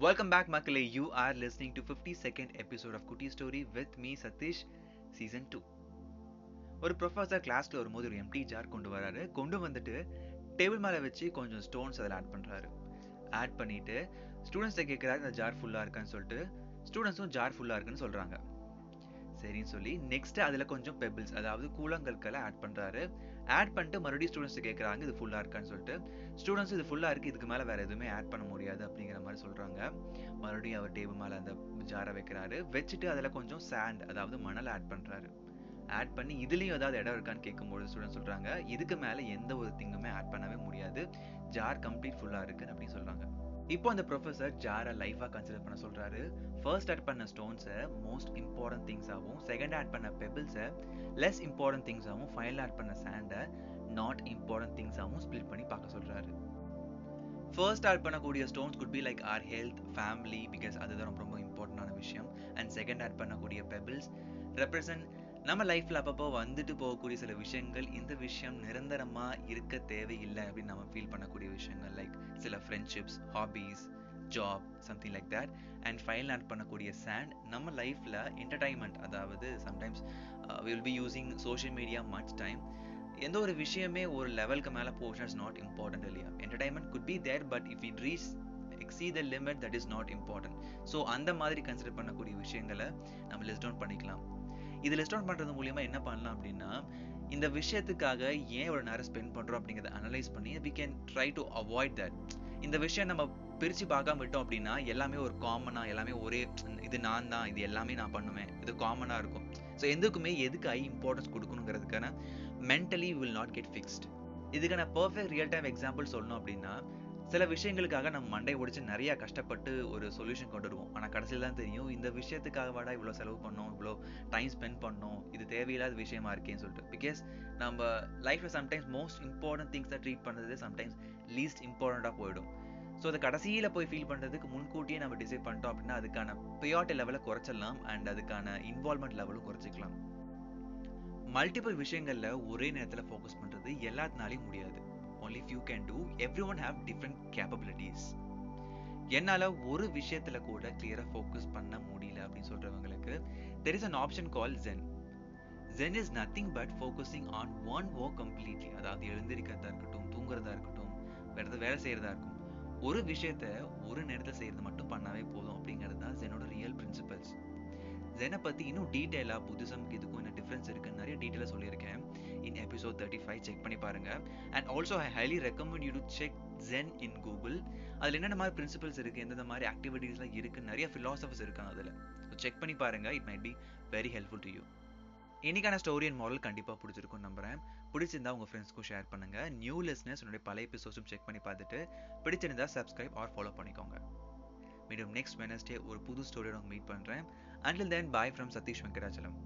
Welcome back மக்களே you are listening to fifty second episode of குட்டி story with me Sathish season two ஒரு professor கிளாஸ்ல வரும்போது ஒரு எம்டி ஜார் கொண்டு வராரு. கொண்டு வந்துட்டு டேபிள் மேலே வச்சு கொஞ்சம் ஸ்டோன்ஸ் அதில் ஆட் பண்ணுறாரு ஆட் பண்ணிட்டு ஸ்டூடெண்ட்ஸை கேட்குறாரு இந்த ஜார் ஃபுல்லாக இருக்கான்னு சொல்லிட்டு ஸ்டூடெண்ட்ஸும் ஜார் ஃபுல்லாக இருக்குன்னு சொல்கிறாங்க சரின்னு சொல்லி நெக்ஸ்ட் அதில் கொஞ்சம் பெபிள்ஸ் அதாவது கூழங்கற்களை ஆட் பண்ணுறாரு ஆட் பண்ணிட்டு மறுபடியும் ஸ்டூடெண்ட்ஸ் கேட்குறாங்க இது ஃபுல்லாக இருக்கான்னு சொல்லிட்டு. ஸ்டூடெண்ட்ஸ் இது ஃபுல்லாக இருக்குது இதுக்கு மேலே வேறு எதுவுமே ஆட் பண்ண முடியாது அப்படிங்கிற மாதிரி சொல்கிறாங்க மறுபடியும் அவர் டேபிள் மேலே அந்த ஜாரை வைக்கிறாரு. வச்சுட்டு அதில் கொஞ்சம் சாண்ட் அதாவது மணல் ஆட் பண்ணுறாரு ஆட் பண்ணி இதுலேயும் ஏதாவது இடம் இருக்கான்னு கேட்கும்போது ஸ்டூடெண்ட் சொல்கிறாங்க இதுக்கு மேலே எந்த ஒரு திங்குமே ஆட் பண்ணவே முடியாது. ஜார் கம்ப்ளீட் ஃபுல்லாக இருக்குன்னு அப்படின்னு சொல்கிறாங்க இப்போ அந்த ப்ரொஃபஸர் ஜாரை லைஃபாக கன்சிடர் பண்ண சொல்கிறாரு ஃபர்ஸ்ட் ஆட் பண்ண ஸ்டோன்ஸை மோஸ்ட் இம்பார்ட்டன்ட் திங்ஸாகவும் செகண்ட் ஆட் பண்ண பெபிள்ஸை லெஸ் இம்பார்ட்டன்ட் திங்ஸாகவும் ஃபைனல் ஆட் பண்ண சாண்டை நாட் இம்பார்ட்டன்ட் திங்ஸாகவும் ஸ்ப்ளிட் பண்ணி பார்க்க சொல்கிறாரு ஃபர்ஸ்ட் ஆட் பண்ணக்கூடிய stones could be like our health family because அதுதான் ரொம்ப ரொம்ப இம்பார்ட்டண்டான விஷயம். அண்ட் செகண்ட் ஆட் பண்ணக்கூடிய பெபிள்ஸ் ரெப்ரசன்ட் நம்ம லைஃப்ல அப்பப்போ வந்துட்டு போகக்கூடிய சில விஷயங்கள் இந்த விஷயம் நிரந்தரமா இருக்க தேவையில்லை அப்படின்னு நம்ம ஃபீல் பண்ணக்கூடிய விஷயங்கள் லைக் சில friendships hobbies job something like that and final add பண்ணக்கூடிய சேண்ட் நம்ம லைஃப்ல என்டர்டைன்மெண்ட் அதாவது sometimes will be using social media much time எந்த ஒரு விஷயமே ஒரு லெவலுக்கு மேலே போர்ஷன் இஸ் நாட் இம்பார்ட்டன்ட் இல்லையா? Entertainment could be there but if it reach exceed the limit that is not important so அந்த மாதிரி கன்சிடர் பண்ணக்கூடிய விஷயங்களை நம்ம லிஸ்ட் டவுன் பண்ணிக்கலாம். இது லிஸ்ட் டவுன் பண்ணுறது மூலியமா என்ன பண்ணலாம் அப்படின்னா இந்த விஷயத்துக்காக ஏன் ஒரு நேரம் ஸ்பெண்ட் பண்ணுறோம் அப்படிங்கிறத அனலைஸ் பண்ணி we can try to avoid that இந்த விஷயம் நம்ம பிரித்து பார்க்காம விட்டோம் அப்படின்னா எல்லாமே ஒரு காமனாக எல்லாமே ஒரே இது நான் தான் இது எல்லாமே நான் பண்ணுவேன் இது காமனாக இருக்கும். ஸோ எதுக்குமே எதுக்கு ஐ importance கொடுக்கணுங்கிறதுக்கான mentally will not get fixed இதுக்கான பர்ஃபெக்ட் ரியல் டைம் எக்ஸாம்பிள் சொல்லணும் அப்படின்னா சில விஷயங்களுக்காக நம்ம மண்டை ஒடிச்சு நிறைய கஷ்டப்பட்டு ஒரு சொல்யூஷன் கொண்டு வருவோம். ஆனால் கடைசியில் தான் தெரியும் இந்த விஷயத்துக்காக வாடா இவ்வளோ செலவு பண்ணோம் இவ்வளோ டைம் ஸ்பெண்ட் பண்ணோம் இது தேவையில்லாத விஷயமா இருக்கேன்னு சொல்லிட்டு. பிகாஸ் நம்ம லைஃப்ல சம்டைம்ஸ் மோஸ்ட் இம்பார்ட்டன்ட் திங்ஸை ட்ரீட் பண்ணுறது சம்டைம்ஸ் லீஸ்ட் இம்பார்ட்டண்ட்டாக போயிடும். ஸோ அதை கடைசியில் போய் ஃபீல் பண்ணுறதுக்கு முன்கூட்டியே நம்ம டிசைட் பண்ணிட்டோம் அப்படின்னா அதுக்கான ப்ரியாரிட்டி லெவலை குறைச்சிடலாம் அண்ட் அதுக்கான இன்வால்மெண்ட் லெவலும் குறைச்சிக்கலாம். மல்டிபிள் விஷயங்களில் ஒரே நேரத்தில் ஃபோக்கஸ் பண்ணுறது எல்லாத்தினாலையும் முடியாது. Only few can do everyone have different capabilities. என்னால ஒரு விஷயத்துல கூட கிளியரா ஃபோக்கஸ் பண்ண முடியல அப்படின்னு சொல்றவங்களுக்கு there is an option call Zen Zen is nothing but focusing on one work completely அதாவது எழுந்திருக்கிறதா இருக்கட்டும் தூங்குறதா இருக்கட்டும் வேறது வேலை செய்யறதா இருக்கும் ஒரு விஷயத்த ஒரு நேரத்தில் செய்யறது மட்டும் பண்ணாவே போதும் அப்படிங்கிறது தான் ஜெனோட ரியல் பிரின்சிபல்ஸ் ஜெனை பற்றி இன்னும் டீட்டெயிலாக புத்திசம்க்கு இதுக்கும் ரெஃபரன்ஸ் டிஃப்ரென்ஸ் நிறைய டீட்டெயிலாக சொல்லியிருக்கேன். In episode thirty five check பண்ணி பாருங்க. And also I highly recommend you to check Zen in Google அதில் என்னென்ன மாதிரி பிரின்சிபல்ஸ் இருக்குது எந்தெந்த மாதிரி ஆக்டிவிட்டீஸ்லாம் இருக்குது நிறைய ஃபிலாசபர்ஸ் இருக்காங்க அதில். ஸோ செக் பண்ணி பாருங்க. It might be very helpful to you இன்னைக்கான ஸ்டோரி அண்ட் மாடல் கண்டிப்பாக பிடிச்சிருக்கும் நம்புறேன். பிடிச்சிருந்தா உங்கள் ஃப்ரெண்ட்ஸ்க்கும் ஷேர் பண்ணுங்க. நியூ லிஸ்னஸ் என்னுடைய பழைய எபிசோட்ஸும் செக் பண்ணி பார்த்துட்டு பிடிச்சிருந்தா சப்ஸ்கிரைப் ஆர் ஃபாலோ பண்ணிக்கோங்க. மீண்டும் நெக்ஸ்ட் வெனஸ்டே ஒரு புது ஸ்டோரியோட மீட் பண்ணுறேன் until then bye from Sathish Venkatachalam